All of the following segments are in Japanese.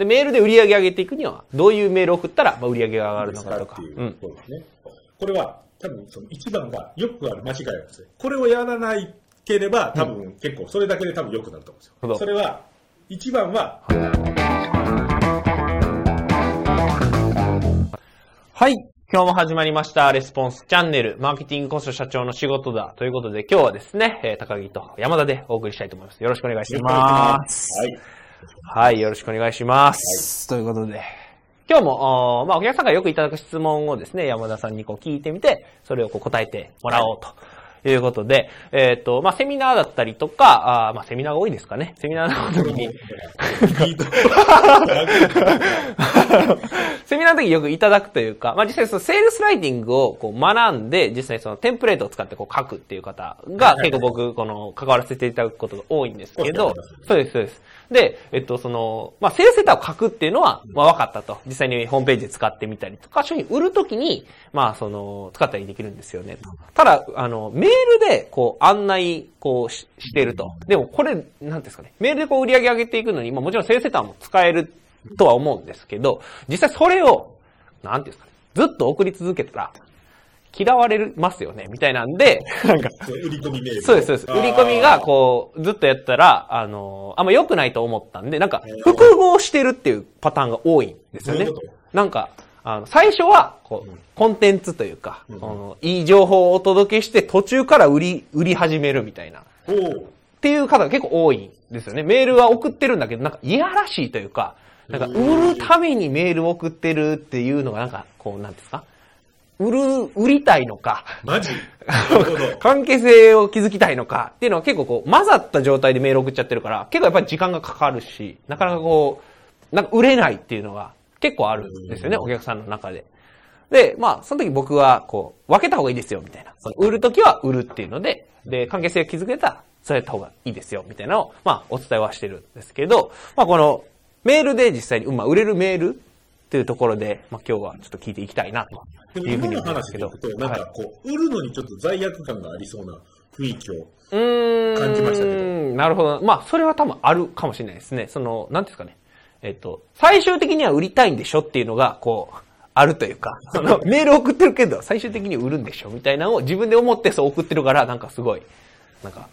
で、メールで売り上げ上げていくには、どういうメールを送ったら、まあ、売り上げが上がるのかとか。うことですね。これは、多分その一番がよくある間違いなんですよ。これをやらないければ、多分結構、それだけで多分良くなると思うんですよ。それは、一番は、はい。今日も始まりました、レスポンスチャンネル、マーケティングコスト社長の仕事だ。ということで、今日はですね、えー高木と山田でお送りしたいと思います。よろしくお願いします。はい。はい、よろしくお願いします。ということで、今日も、おーまあ、お客さんがよくいただく質問をですね、山田さんにこう聞いてみて、それをこう答えてもらおうと。いうことで、えっ、と、まあ、セミナーだったりとか、あーまあ、セミナーが多いですかね。セミナーの時に、の時よくいただくというか、まあ、実際そのセールスライティングをこう学んで、実際そのテンプレートを使ってこう書くっていう方が結構僕、この、関わらせていただくことが多いんですけど、そうです、そうです。で、えっと、その、まあ、セールスセーターを書くっていうのは、まあ、分かったと。実際にホームページで使ってみたりとか、商品売るときに、まあ、その、使ったりできるんですよね。とただ、あの、メールで、こう、案内、こうし、してると。でも、これ、なんですかね。メールでこう、売り上げ上げていくのに、まあ、もちろんセールスセーターも使えるとは思うんですけど、実際それを、なんていうんですかね。ずっと送り続けたら、嫌われますよね、みたいなんで、なんか、そう売り込みメール。そうです、そうです。売り込みが、こう、ずっとやったら、あの、あんま良くないと思ったんで、なんか、複合してるっていうパターンが多いんですよね。なんか、あの、最初は、こう、コンテンツというか、うんあのいい情報をお届けして、途中から売り、売り始めるみたいな。っていう方が結構多いんですよね。メールは送ってるんだけど、なんか、いやらしいというか、なんか、売るためにメールを送ってるっていうのが、なんか、こう、なんですか？売る、売りたいのか、マジ？なるほど。関係性を築きたいのかっていうのは結構こう混ざった状態でメール送っちゃってるから、結構やっぱり時間がかかるし、なかなかこう、なんか売れないっていうのが結構あるんですよね、お客さんの中で。で、まあ、その時僕はこう、分けた方がいいですよ、みたいな。売る時は売るっていうので、で、関係性を築けたら、そうやった方がいいですよ、みたいなのを、まあ、お伝えはしてるんですけど、まあ、この、メールで実際に、まあ、売れるメールっていうところで、まあ、今日はちょっと聞いていきたいな、というふうに思いますけど。なんかこう、売るのにちょっと罪悪感がありそうな雰囲気を。感じましたけどなるほど。まあ、それは多分あるかもしれないですね。その、なんですかね。えっと、最終的には売りたいんでしょっていうのが、こう、あるというか、その、メール送ってるけど、最終的に売るんでしょみたいなのを自分で思ってそう送ってるから、なんかすごい、なんか、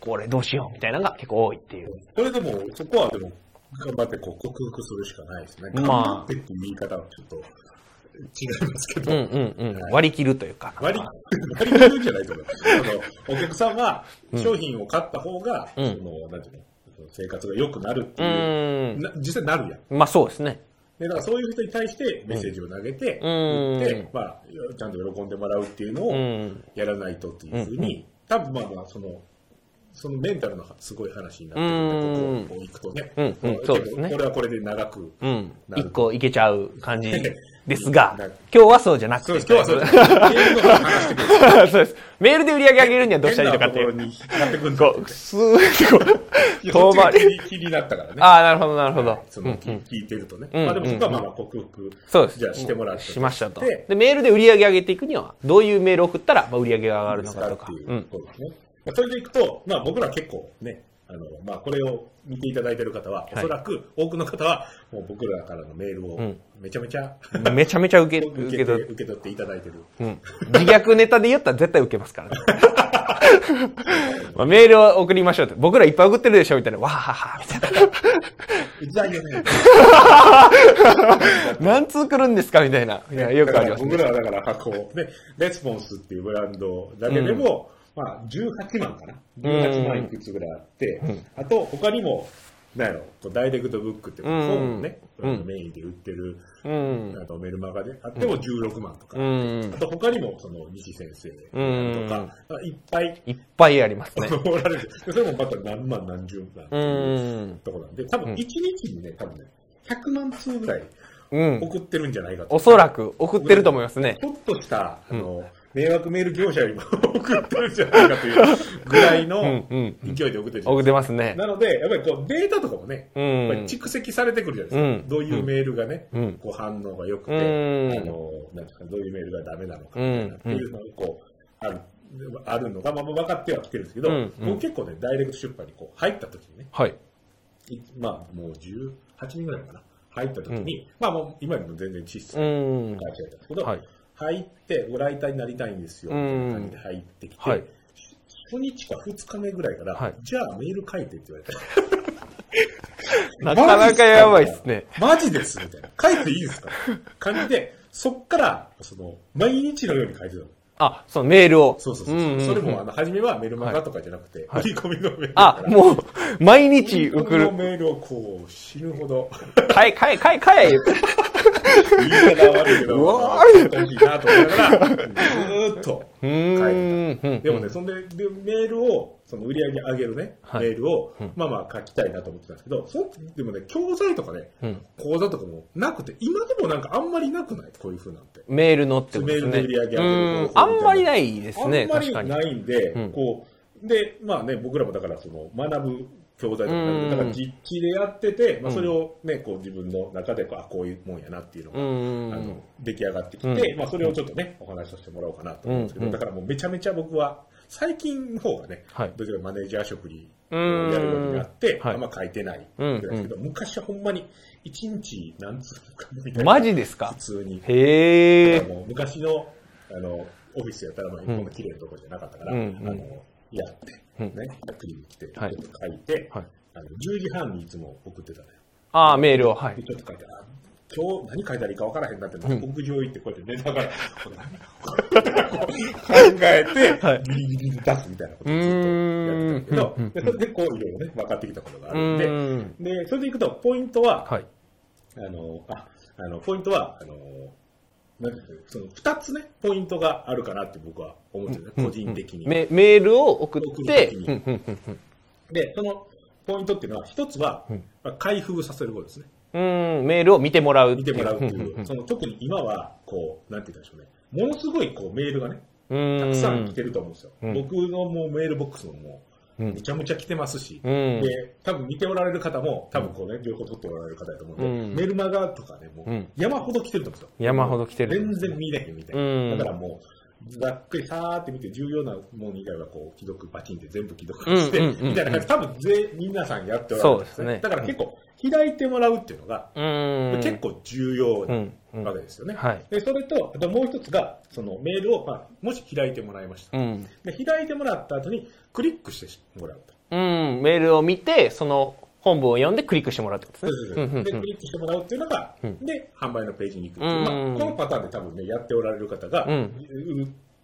これどうしようみたいなのが結構多いっていう。これでも、そこはでも、頑張ってこう克服するしかないですね。頑まあ張ってっていう言い方はちょっと違いますけど。うんうんうん。割り切るというか。割り、割り切るんじゃないと思う。あの、お客さんは商品を買った方が、うんその、なんていうの、生活が良くなるってういう、ーん。な実際なるやん。まあそうですね。で、だからそういう人に対してメッセージを投げて、うん言って、まあ、ちゃんと喜んでもらうっていうのうをん。やらないとっていうふうに、多分まあまあ、その、そのメンタルのすごい話になってるんで、ここを行くとね。うんうんそうですねこれはこれで長く。一個いけちゃう感じですが 今日はそうじゃなくて。そうです、今日はそう。メールで売り上げ上げるにはどうしたらいいのかっていなところになってくるんだこう、スー遠回り。気になったからね。ああ、なるほど、なるほど。そ聞いてるとね。でもそこはまあまあ克服、そうです。じゃあしてもらって。しましたと。で、で、メールで売り上げ上げていくには、どういうメールを送ったら、まあ、売り上げが上がるのかとか。まあそれでいくと、まあ僕ら結構ね、あの、まあこれを見ていただいてる方は、おそらく多くの方は、もう僕らからのメールをんめちゃめちゃ、めちゃめちゃ受け、受け取る。受け取っていただいてる。うん。自虐ネタで言ったら絶対受けますからね。まあ、メールを送りましょうって。僕らいっぱい送ってるでしょみたいな。わははは、みたいな。うざいよね。何通来るんですかみたいな。いや、よくありますね。僕らはだから、こう、ね、レスポンスっていうブランドだけでも、まあ、18万かな。18万いくつぐらいあって、あと、他にも、なんやろ、こうダイレクトブックって、うん本をね、メインで売ってる、うん。あとメルマガであっても16万とか、うんあ。と他にも、その、西先生うんとか、いっぱいいっぱいありますね。おられそれもまた何万何十万ってう。いうんとこなんで、多分1日にね、多分ね、100万通ぐらいうん。送ってるんじゃないかと。おそらく送ってると思いますね。ちょっとした、あの、迷惑メール業者よりも送ってるんじゃないかというぐらいのうんうん勢いで送ってるじゃない送ってますね。なので、やっぱりこうデータとかもね、うんやっぱり蓄積されてくるじゃないですか。うんどういうメールがね、うんこう反応が良くて、うんあの、なんですか、どういうメールがダメなのかみたいなっていうのがこう、ある、あるのが、まあ、分かってはきてるんですけど、うんうん僕結構ね、ダイレクト出版にこう入った時にね、はい。いまあ、もう10、8人ぐらいかな。入った時に、まあもう今よりも全然小さういん。会社やったんですけど、はい。入って、ライターになりたいんですよ、みたいな感じで入ってきて、はい。初日か2日目ぐらいから、はい。じゃあメール書いてって言われて、なかなかやばいっすね。マジですみたいな。書いていいですか？感じで、そっから、その、毎日のように書いてたの。あ、そのメールを。そうそうそう。んんんそれも、あの、初めはメルマガとかじゃなくて、はい振り込みのメールあ、う、もう、毎日送る。振り込みのメールをこう、死ぬほど、買え、買え、買え、買え。言い方は悪いけど、うわあーいなと思いながら、ずーっとう書いてた。でもね、そんで、でメールを、その売り上げ上げるね、はい。メールを、まあまあ書きたいなと思ってたんですけど、そでもね、教材とかね、うん講座とかもなくて、今でもなんかあんまりなくない？こういう風なんて。メールのってことですね。メールで売り上げ上げるあんまりないですね、あんまり。ないんで、うん。こう、で、まあね、僕らもだからその学ぶ教材とかうん。だから実地でやってて、まあそれをね、こう自分の中でこう、あ、こういうもんやなっていうのが、うん。あの、出来上がってきて、うん。まあそれをちょっとね、お話しさせてもらおうかなと思うんですけど、うん。だからもうめちゃめちゃ僕は、最近の方がね、はい。どちらかマネージャー職にやうんるようになって、はいあんま書いてないぐらいですけど、昔はほんまに一日何通かみたいな。マジですか？普通に。へえ。昔のあのオフィスやったら、まあ、こん。な綺麗なとこじゃなかったから、あのやって、うん。ね、クリに来て、ちょはいっと書いて、はい。あの10時半にいつも送ってたのよ。ああ、メールを、はい。で。ちょっと書いて、あ今日何書いたらいいか分からへんなって、屋上行ってこうやって寝ながら、考えて、はいビリビリに出すみたいなことをずっとやってたけどでそれでこういろいろね、分かってきたことがあうるんで。で、それでいくと、ポイントは、はい。あの、あ、あの、ポイントは、あの、なんその二つね、ポイントがあるかなって僕は思ってる。ね、個人的に。メメールを送って、で、そのポイントっていうのは、一つは開封させることですね。うーん、メールを見てもらうっていう。見てもらうっていう、その特に今は、こう、なんて言ったんでしょうね。ものすごいこうメールがね。たくさん来てると思うんですよ。うん僕のもうメールボックスももう、うんむちゃむちゃ来てますし、うんで、多分見ておられる方も、多分こうね、両方取っておられる方だと思うんで、うんメルマガとかね、もううん山ほど来てると思うんですよ。山ほど来てる。全然見れへんみたいな。うんだからもう、ざっくりさーって見て、重要なもの以外はこう、既読バチンって全部既読して、みたいな感じで、多分ぜ皆さんやっておられるんそうですねだから結構、開いてもらうっていうのが。結構重要なわけですよね。はい。で、それと、あともう一つが、そのメールを、まあ、もし開いてもらいました。うん。で、開いてもらった後に、クリックしてもらうと。うん、メールを見て、その本文を読んでクリックしてもらうってことですね。で、うんクリックしてもらうっていうのが、うんで、販売のページに行くっていう、うんまあ、このパターンで多分ね、やっておられる方が、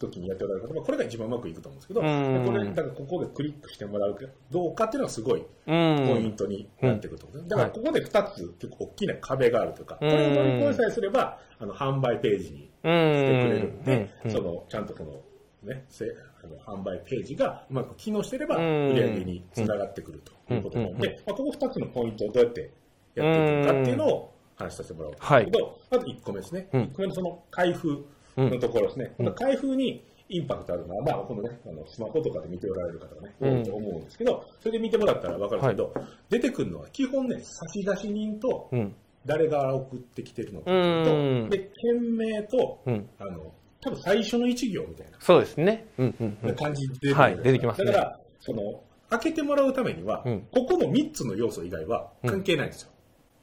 時にやっておられる方は、これが一番うまくいくと思うんですけど、うん。でこれ、だからここでクリックしてもらうかどうかっていうのがすごいポうん。イントになってくると思うんですだからここで2つ結構大きな壁があるというか、これを乗り越えさえすれば、あの、販売ページにうん。してくれるんで、うん。その、ちゃんとその、ね、せあの販売ページがうまく機能してれば、うん。売り上げにつながってくるということなので、まあ、ここ2つのポイントをどうやってやっていくかっていうのを話させてもらおうと思うんですけど、まず1個目ですね。うん。1個目のその開封のところですね。この開封にインパクトあるのは、まあ、このね、あのスマホとかで見ておられる方がね、うん多いと思うんですけど、それで見てもらったら分かるけど、出てくるのは基本ね、差出人とうん。誰が送ってきてるのかうんと、で、件名と、うん。あの、多分最初の一行みたいそうですね。うんうん感じではい出てきますねだから、その、開けてもらうためには、うんここの3つの要素以外は関係ないんですよ。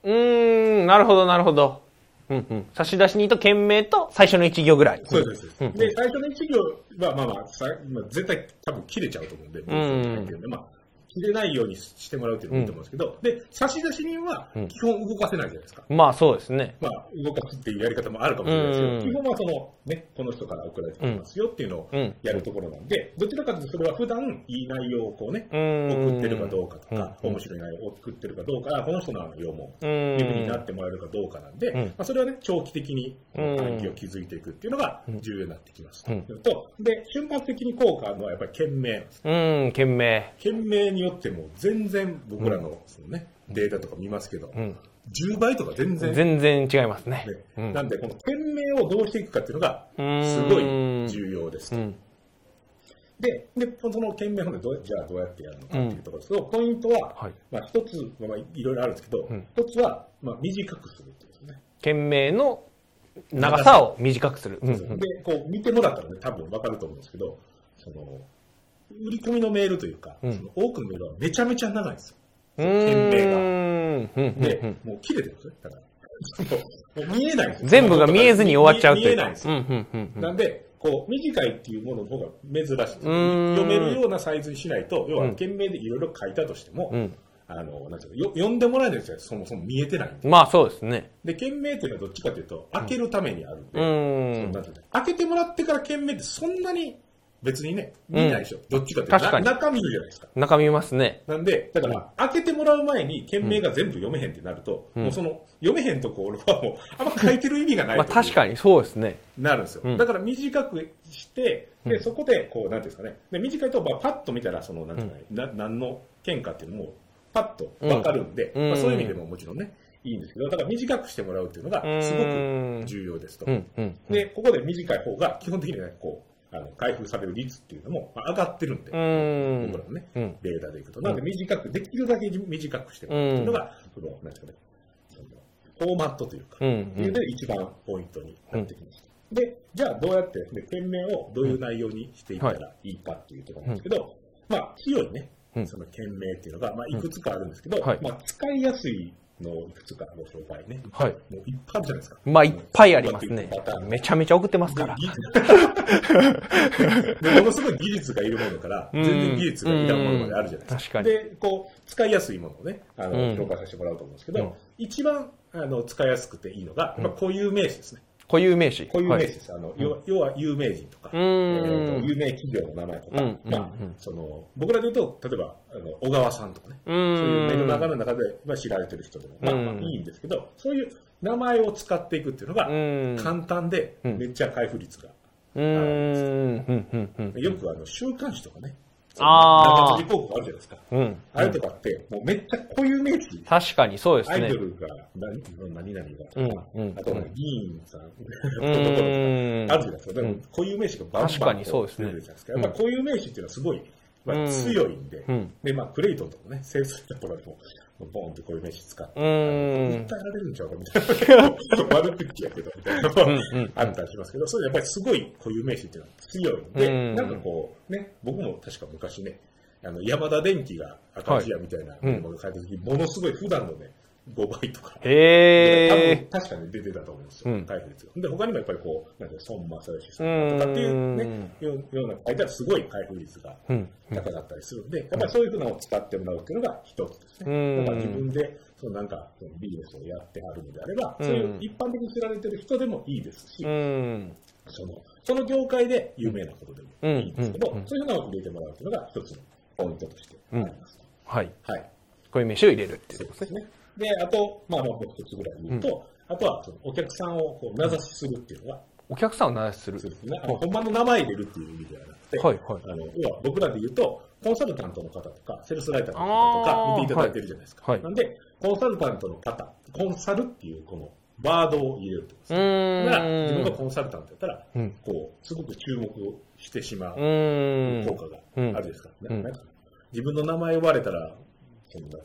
うーん、なるほど、なるほど。うんうん。差出人と件名と最初の一行ぐらい。そうです。うんで、最初の一行は、まあまあ、さまあ、絶対多分切れちゃうと思うんで、んんでまあ、切れないようにしてもらうっていうのがいいと思うんですけど、で、差出人はうん。基本動かせないじゃないですか。まあそうですね。まあ、動かすっていうやり方もあるかもしれないですけど、うん。基本はその、ね、この人から送られてきますよっていうのをうんやるところなんで、どちらかというとそれは普段いい内容をこうね、うん。送ってるかどうかとか、うん。面白い内容を送ってるかどうか、あこの人の内容もうん。リブになってもらえるかどうかなんで、うん。まあ、それはね、長期的にうん。関係を築いていくっていうのが重要になってきます。うん。と、で、瞬発的に効果あるのはやっぱり件名なんです。うん、件名。件名によっても全然僕らのそのね、データとか見ますけど、うん。10倍とか全然全然違いますね。ねうんなんで、この店名をどうしていくかっていうのが、うんすごい重要ですと。うん。で、でその店名ほんでどう、じゃあどうやってやるのかっていうところですけど、ポイントは、はいまあ一つ、まあいろいろあるんですけどん、一、つは、まあ短くするってことですね。件名の長さを短くする。で、こう見てもらったらね、多分わかると思うんですけど、その、売り込みのメールというか、うんその多くのメールはめちゃめちゃ長いんですよ。う件名が。でうん、もう切れてるんですよ。だから。見えないんですよ。全部が見えずに終わっちゃうというか。見えないんですよ。なんで、こう、短いっていうものの方が珍しいです。読めるようなサイズにしないと、要は、件名でいろいろ書いたとしても、うんあの、なんていうのよ読んでもらえないんですよ。そもそも見えてないんで。まあそうですね。で、件名っていうのはどっちかというと、開けるためにあるんで、うーん。そのなんていうの開けてもらってから件名ってそんなに別にね、見ないでしょ。どっちかというと、確かにな中見るじゃないですか。中見ますね。なんで、だから、開けてもらう前に、件名が全部読めへんってなると、もうその、読めへんところはもう、あんま書いてる意味がないまあ確かにそうですね。になるんですよ。うんだから短くして、で、そこで、こう、なんていうんですかね。で、短いと、まあ、パッと見たら、その、なんていうかね、な何の件かっていうのも、パッとわかるんで、うんまあ、そういう意味でももちろんね、いいんですけど、だから短くしてもらうっていうのが、すごく重要ですと。うんうん。で、ここで短い方が、基本的には、こう、あの開封される率っていうのもまあ上がってるんで、うん。僕らのね、うん。データでいくと。なので短く、できるだけ短くしてもらうっていうのが、その、なんですかね、フォーマットというか、うん。うんいうので一番ポイントになってきました。で、じゃあどうやって、ね、件名をどういう内容にしていったらいいかっていうところなんですけど、まあ、強いねう、ん。その件名っていうのが、まあ、いくつかあるんですけど、はい。まあ、使いやすいのをいくつかご紹介ね。はい。もういっぱいあるじゃないですか。まあいっぱいありますねめちゃめちゃ送ってますから。でものすごい技術がいるものから、うん全然技術がいらんものまであるじゃないですか。うん確かにで、こう、使いやすいものをね、あの、うん紹介させてもらおうと思うんですけど、うん一番、あの、使いやすくていいのが、まあ、固有名詞ですね。固有名詞。固有名詞はい。です。あの、要は要は有名人とか、えーと有名企業の名前とか、うんまあうんうん、その、僕らで言うと、例えば、あの、小川さんとかね、うそういうメルマガーん。の中で、まあ、知られてる人でも、まあ、うん。まあいいんですけど、そういう名前を使っていくっていうのが、うん。簡単で、うん。めっちゃ開封率がよくあの週刊誌とかね、あー。長辻広告あるじゃないですか。うん。あれとかって、もうめっちゃ固有名詞、確かにそうですね。アイド。ルが何何々がとか、うんうん。あとは議員さん。うあるじゃないですか。でもうん固有名詞がバンバン確かにそうですね。出てるじゃないですか。やっぱ固有名詞っていうのはすごい、まあ、強いんで、うん。で、まあ、クレイトンとかね、セールスとかでも、ボンって固有名詞使って、うーん。訴えられるんちゃうかみたいな、悪口やけど、みたいなのあったりしますけど、それやっぱりすごい固有名詞っていうのは強いんで、うん。なんかこう、ね、僕も確か昔ね、あの、山田電機が赤字やみたいなうんものを書いた時、ものすごい普段のね、5倍とか。へー。多分確かに出てたと思うんですよ、うん率が。で、他にもやっぱりこう、なんか孫正義さんとかっていうね、ようような書いたらすごい開封率がうん。高かったりするんで、やっぱりそういうふうなのを使ってもらうっていうのが一つですうね。んだから自分で、そのなんか、ビジネスをやってはるのであれば、うんそういう一般的に知られてる人でもいいですし、うん。その、その業界で有名なことでもいいんですけど、そういうのを入れてもらうっていうのが一つのポイントとしてあります。はい。はい。固有名詞を入れるっていうことですね。であと、まあ、もう一つぐらい言うと、あとはそのお客さんをこう名指しするっていうのが、お客さんを名指しするそう。ですね。あの本番の名前入れるっていう意味ではなくて、はいはいあの要は僕らで言うと、コンサルタントの方とか、セールスライターの方とか見ていただいてるじゃないですか。はいはいなんで、コンサルタントの方、コンサルっていうこのワードを入れるってことですうね。だから、自分がコンサルタントやったら、うんこう、すごく注目してしまう。効果があるですから、うんなんか自分の名前呼ばれたら、そんな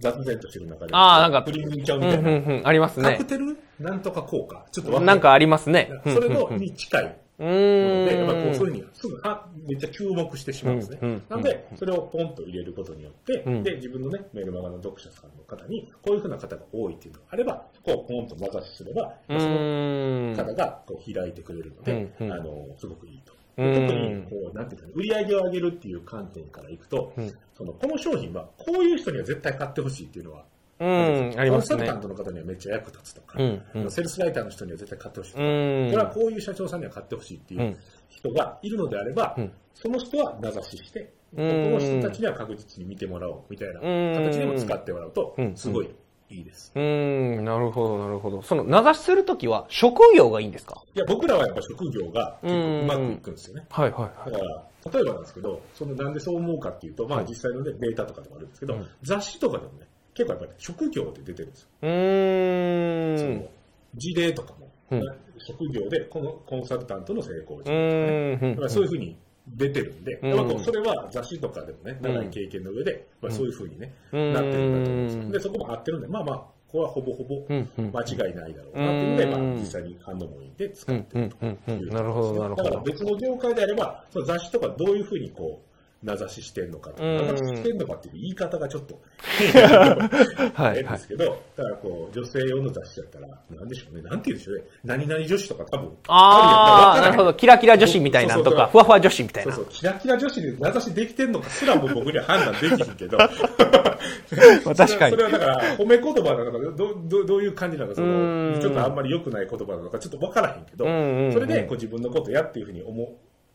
雑然としてる中で、あーなんか振り向いちゃううん、みたいな。うん、うん。ありますねカク。テル？なんとか効果。ちょっとなんかありますね。それのうんうんに近い。うので、やっぱりこうそう。いうふうにすぐはめっちゃ注目してしまうんですね。うんうんなので、それをポンと入れることによって、うんで、自分のね、メールマガの読者さんの方に、こういうふうな方が多いっていうのがあれば、こう、ポンと名指しすれば、うその。方がこう開いてくれるので、うんうんあの、すごくいいと。うん。特に、こう、なんていうか、売り上げを上げるっていう観点からいくと、うん。その、この商品は、こういう人には絶対買ってほしいっていうのは、うん、ありますね。コンサルタン。トの方にはめっちゃ役立つとか、うん。うん。セールスライターの人には絶対買ってほしいとうか、ん。これはこういう社長さんには買ってほしいっていううん。人がいるのであれば、うん。その人は名指しして、こうん。の人たちには確実に見てもらおうみたいなうん形でも使ってもらうとう、ん。すごいいいです。うーん、なるほど、なるほど。その、名指しするときは、職業がいいんですか？いや、僕らはやっぱ職業が結構うまくいくんですよね。はいはいはい。だから、例えばなんですけど、そのなんでそう思うかっていうと、まあはい実際のね、データとかでもあるんですけど、うん雑誌とかでもね、結構やっぱり職業って出てるんですよ。うーんその。事例とかも、うん職業でこのコンサルタントの成功う率ーん。だからそういうふうに出てるんで、うん。やっぱこうそれは雑誌とかでもね、長い経験の上で、まあ、そういうふうにね、うん。なってるんだと思うんですよ。うん。で、そこも合ってるんで、まあまあ、ここはほぼほぼ間違いないだろうなっていうので、うん。まあ実際に反応もいいんで使うってる。というん。なるほど、なるほだからど。別の業界であれば、その雑誌とかどういうふうにこ名指ししてんのかと。うん。名指ししてんのかっていう言い方がちょっと はい変ですけど、だからこう、女性用の雑誌だったら、なんでしょうね、なんて言うんでしょうね、何々女子とか多分、ああ、な。るほど。ど。キラキラ女子みたいなのとか、そうそうそう。ふわふわ女子みたいな。そうそう、キラキラ女子で名指しできてんのかすらも僕には判断できひんけど、まあ確かに。それはそれはだから、褒め言葉なのか、どどどういう感じなのか、そうん。の、ちょっとあんまり良くない言葉なのか、ちょっとわからへんけど、うんうんうん。それでこう自分のことやっていうふうに思っ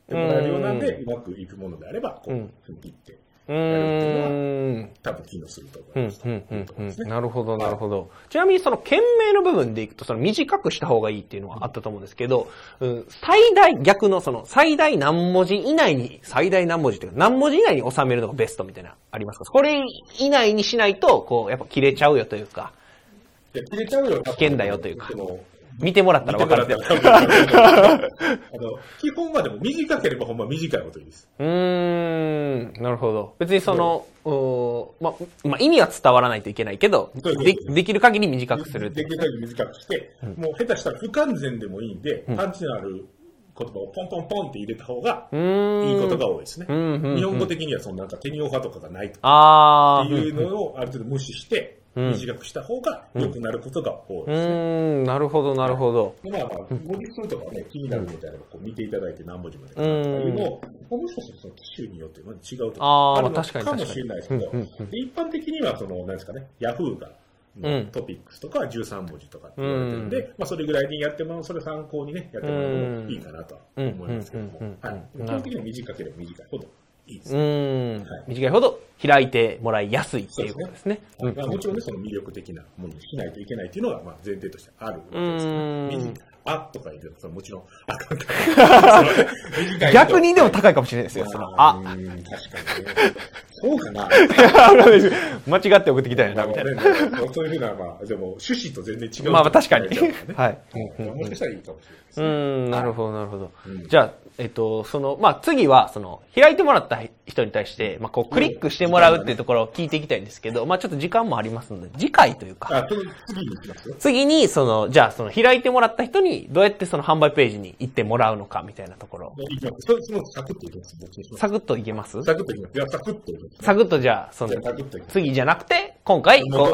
てもらえるようなんで、うまくいくものであれば、こう、うん踏ん切って、うーん。多分機能すると思うんいます。、なるほど、なるほど。ちなみにその件名の部分でいくと、その短くした方がいいっていうのはあったと思うんですけど、うん、最大、逆のその最大何文字以内に、最大何文字っていうか、何文字以内に収めるのがベストみたいな、ありますか？これ以内にしないと、こう、やっぱ切れちゃうよというか、切れちゃうよ。危険だよというか見てもらったら分からる。あの、基本はでも短ければほんま短いこといいです。うーん、なるほど。別にその、う？ーま、まあ、意味は伝わらないといけないけど、でできる限り短くするできる限り短くして、もう下手したら不完全でもいいんで、パンチのある言葉をポンポンポンって入れた方が。いいことが多いですね。うんうんうん日本語的にはそのなんか手にオファーとかがないとか。っていうのをある程度無視して、うん短くした方が良くなることが多いですね。うーん、なるほど、なるほど。でまあまあ、文字数とかね、気になるみたいなのをこう見ていただいて何文字までかうんというのを、まあもしかしたらその機種によってまた違うとかあーるのかもしれないですけど、一般的にはその、なんですかね、ヤフーが、うんトピックスとか13文字とかって言われてるんで、まあそれぐらいにやってもらう、それ参考にね、やってもらうのもいいかなとは思いますけども。うん。うん。うん。うん、はい。うん基本的には短ければ短いほどいいですうね。ーんはい。短いほど開いてもらいやすいっていうことですね。はいまあ、もちろんね、その魅力的なものにしないといけないっていうのが、まあ、前提としてあるわけですから、うん短いあとか言うと、それもちろん。あかんか 逆にでも高いかもしれないですよ、その、あ、うん確かにね。そうかな。間違って送ってきたよな、みたいな。ねそういうふうな、まあ、でも、趣旨と全然違う。まあ確かに。はい。もしかしたらいいかもしれないですうん、なるほど、なるほど。うん。じゃあ、えっと、その、まあ、次は、その、開いてもらった人に対して、まあ、こう、クリックしてもらうっていうところを聞いていきたいんですけど、まあ、ちょっと時間もありますので、次回というか、あ、その次に行きますよ。次に、その、じゃあ、その、開いてもらった人に、どうやってその販売ページに行ってもらうのか、みたいなところ。行きます。そそのサクッといきます。サクッといけます？サクッといきます。いや、サクッといきます。サクッとじゃあ、その。次じゃなくて、今回、こもう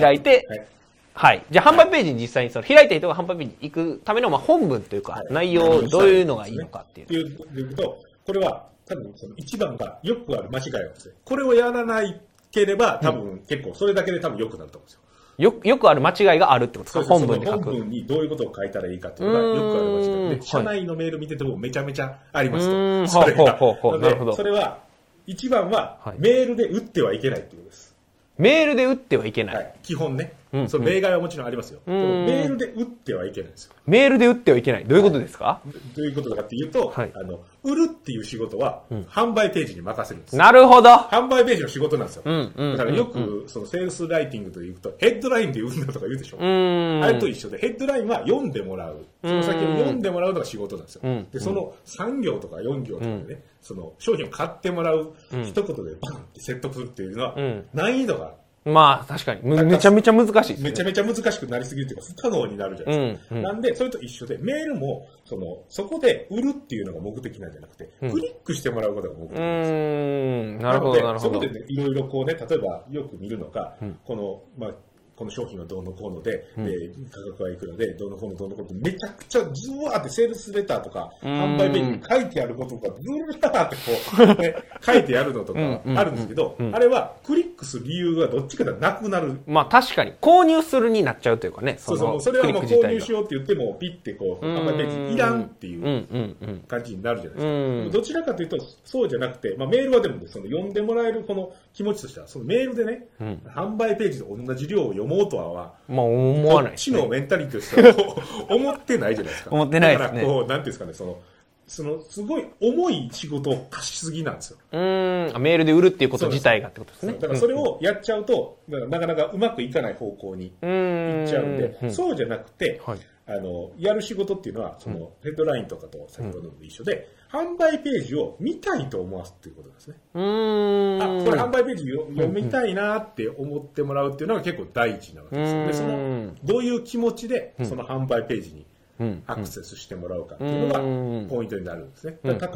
開いて、はいはい。じゃあ、販売ページに実際にその、開いた人が販売ページに行くための、まあ、本文というか、内容、どういうのがいいのかっていうって。いうでいうと、これは多分その一番がよくある間違いなんですよ。これをやらないければ、多分結構それだけで多分良くなると思うんですよ。よ、よくある間違いがあるってことですか？本文で書く。本文にどういうことを書いたらいいかっていうのがよくある間違いで、社内のメール見ててもめちゃめちゃありますと。それがほうほうほうほうのでなるほどそれは、一番ははいメールで打ってはいけないっていうことです。メールで打ってはいけない。はい。基本ね。うんその例外はもちろんありますよ。でんもメールで打ってはいけないんですよ。メールで打ってはいけない。どういうことですか、どういうことかっていうと、はいあの、売るっていう仕事は、販売ページに任せるんです。なるほど。販売ページの仕事なんですよ。んうんだからよく、そのセールスライティングというと、ヘッドラインで売るんだとか言うでしょ。あれと一緒で、ヘッドラインは読んでもらう。その先を読んでもらうのが仕事なんですよ。んで、その3行とか4行とかでね、その商品を買ってもらう一言でバンって説得するっていうのは、ん難易度がまあ、確かに。むめちゃめちゃ難しいです、ね。めちゃめちゃ難しくなりすぎるというか、不可能になるじゃないですか。うんうんなんで、それと一緒で、メールも、その、そこで売るっていうのが目的なんじゃなくて、クリックしてもらうことが目的うなんですよ。なるほど、なるほど。そこでね、いろいろこうね、例えばよく見るのが、この、まあ、この商品はどうのこうので、で価格はいくらで、どうのこうのどうのこうのめちゃくちゃズワーってセールスレターとか、販売ページに書いてあることが、ブラーってこう、ね、書いてあるのとかあるんですけど、あれはクリックする理由がどっちかではなくなる。まあ確かに、購入するになっちゃうというかね。そうそう、のそれはもう購入しようって言っても、ピッてこう、販売ページいらんっていううんうんうん。感じになるじゃないですか。どちらかというと、そうじゃなくて、まあ、メールはでもね、その読んでもらえるこの気持ちとしては、そのメールでね、販売ページと同じ量を読もうとは、まあ思わないこっちのメンタリティとしてはこう思ってないじゃないですか。思ってないですねだからこう、なんていうんですかね、その、その、すごい重い仕事を貸しすぎなんですよ。うーん。あメールで売るっていうこと自体がってことですね。だからそれをやっちゃうと、だからなかなかうまくいかない方向にうーん。行っちゃうんで、うんそうじゃなくて、はいあの、やる仕事っていうのは、その、ヘッドラインとかと先ほどのと一緒で、販売ページを見たいと思わすっていうことなんですね。うーん。あ、これ販売ページを読みたいなって思ってもらうっていうのが結構第一なわけですよ。で、そうんの、どういう気持ちで、その販売ページにうん。アクセスしてもらうかっていうのがうんポイントになるんですね。だか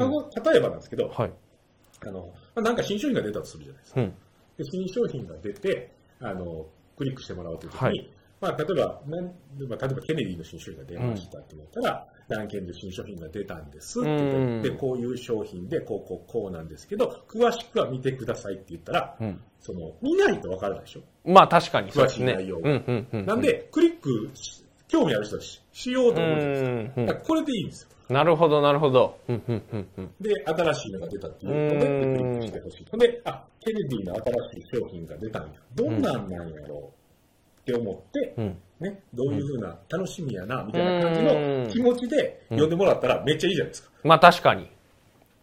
例えばなんですけど、はい。あの、まあ、なんか新商品が出たとするじゃないですか。うん。で新商品が出て、あの、クリックしてもらおうというときに、はいまあ、例えば、なんまあ、例えばケネディの新商品が出ましたって言ったら、何件で新商品が出たんですって言って、うんこういう商品で、こう、こう、こうなんですけど、詳しくは見てくださいって言ったら、うん。その、見ないとわからないでしょ？まあ確かに。詳しい内容。なん、で、クリックし、興味ある人はししようとう思うじゃないですんうんか。だからこれでいいんですよ。なるほどなるほど。で、新しいのが出たっていうので、うんクリックしてほしい。で、あ、ケネディの新しい商品が出たんや。どんなんなんやろう？って思って、うん。ね、どういうふうな楽しみやな、みたいな感じの気持ちでうん読んでもらったらめっちゃいいじゃないですか。まあ確かに。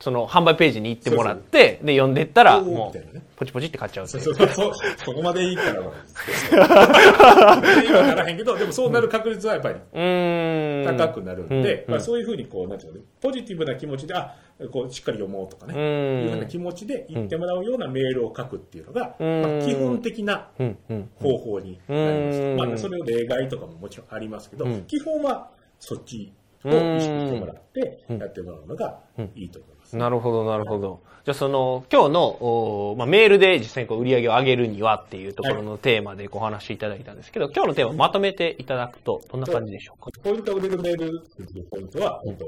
その販売ページに行ってもらって、で読んでったら、もう、ポチポチって買っちゃうそいう。う。そうそう、そこまでいいから。ならへんけど、でもそうなる確率はやっぱり。高くなるんで、うん。まあ、そういうふうにこう、なんていうのね、ポジティブな気持ちで、あ、こう、しっかり読もうとかね、う。いうようんな気持ちで言ってもらうようなメールを書くっていうのが、うん。まあ、基本的な。方法になります。うん。まあ、それを例外とかももちろんありますけど、うん。基本はそっちを意識してもらってうん。やってもらうのがいいと思います。なるほど、なるほど。じゃあ、その、今日の、おまあ、メールで実際にこう売り上げを上げるにはっていうところのテーマでご話しいただいたんですけど、今日のテーマまとめていただくと、どんな感じでしょうか？ポイントを入れるメールっていうポイントは、えっと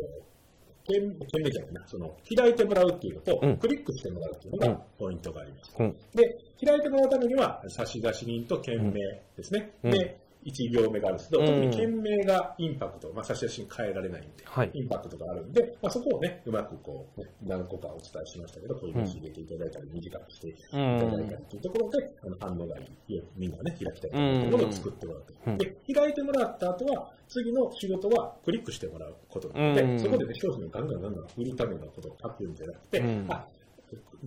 件件名じゃないな、その、開いてもらうっていうのと、うんクリックしてもらうっていうのがポイントがあります。うん。で、開いてもらうためには、差出人と件名ですね。うんで、1行目があるんです。けど、うん。特に件名がインパクト、まあ、差出人変えられないんで、はい。インパクトがあるんで、まあ、そこをね、うまくこう、ね、何個かお伝えしましたけど、こういう入れていただいたり、短くしていただいたりというところで、あの反応がいい、みんながね、開きたいというところを作ってもらうと。うん。で、開いてもらった後は、次の仕事はクリックしてもらうことなので、うん。そこでね、商品をガンガンガンガン売るためのことを書くんじゃなくて、うん。あ、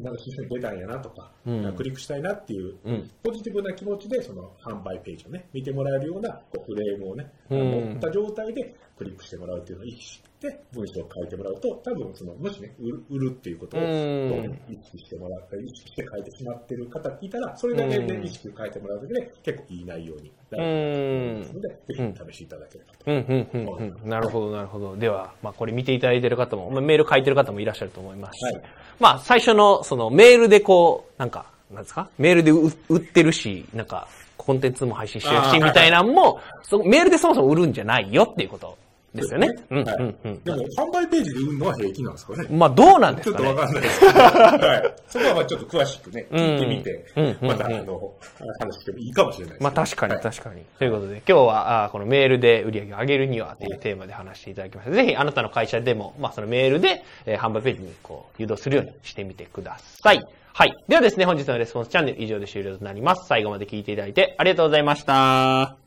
なんか新商品出たんやなとか、うんクリックしたいなっていううん。ポジティブな気持ちでその販売ページをね、見てもらえるようなこうフレームをね、うん持った状態でクリックしてもらうっていうのを意識して文章を書いてもらうと、多分その、もしね、売る売るっていうことを、意識してもらったり、意識して書いてしまってる方いたら、それだけで意識を変えてもらうだけで結構いい内容になる。と思いますので、ぜひ試していただければと。うん、うん、うん、うん。なるほど、なるほど。では、まあ、これ見ていただいている方も、まあ、メール書いてる方もいらっしゃると思います。し、はい。まあ、最初の、その、メールでこう、なんか、なんですか？メールで売売ってるし、なんか、コンテンツも配信してるし、みたいなのも、そのメールでそもそも売るんじゃないよっていうことですよね。うん、はいうん、うん。でも、販売ページで売るのは平気なんですかね。まあ、どうなんでちょっとすかね。わかんないですけど、はい。そこはまあちょっと詳しくね、聞いてみてうんうん、またあの、話してもいいかもしれないですね。まあ確かにはい確かに。ということで、今日は、あーこのメールで売り上げを上げるにはというテーマで話していただきました。ぜひあなたの会社でも、まあそのメールで、えー販売ページにこう、誘導するようにしてみてください。はい。ではですね、本日のレスポンスチャンネル以上で終了となります。最後まで聞いていただいてありがとうございました。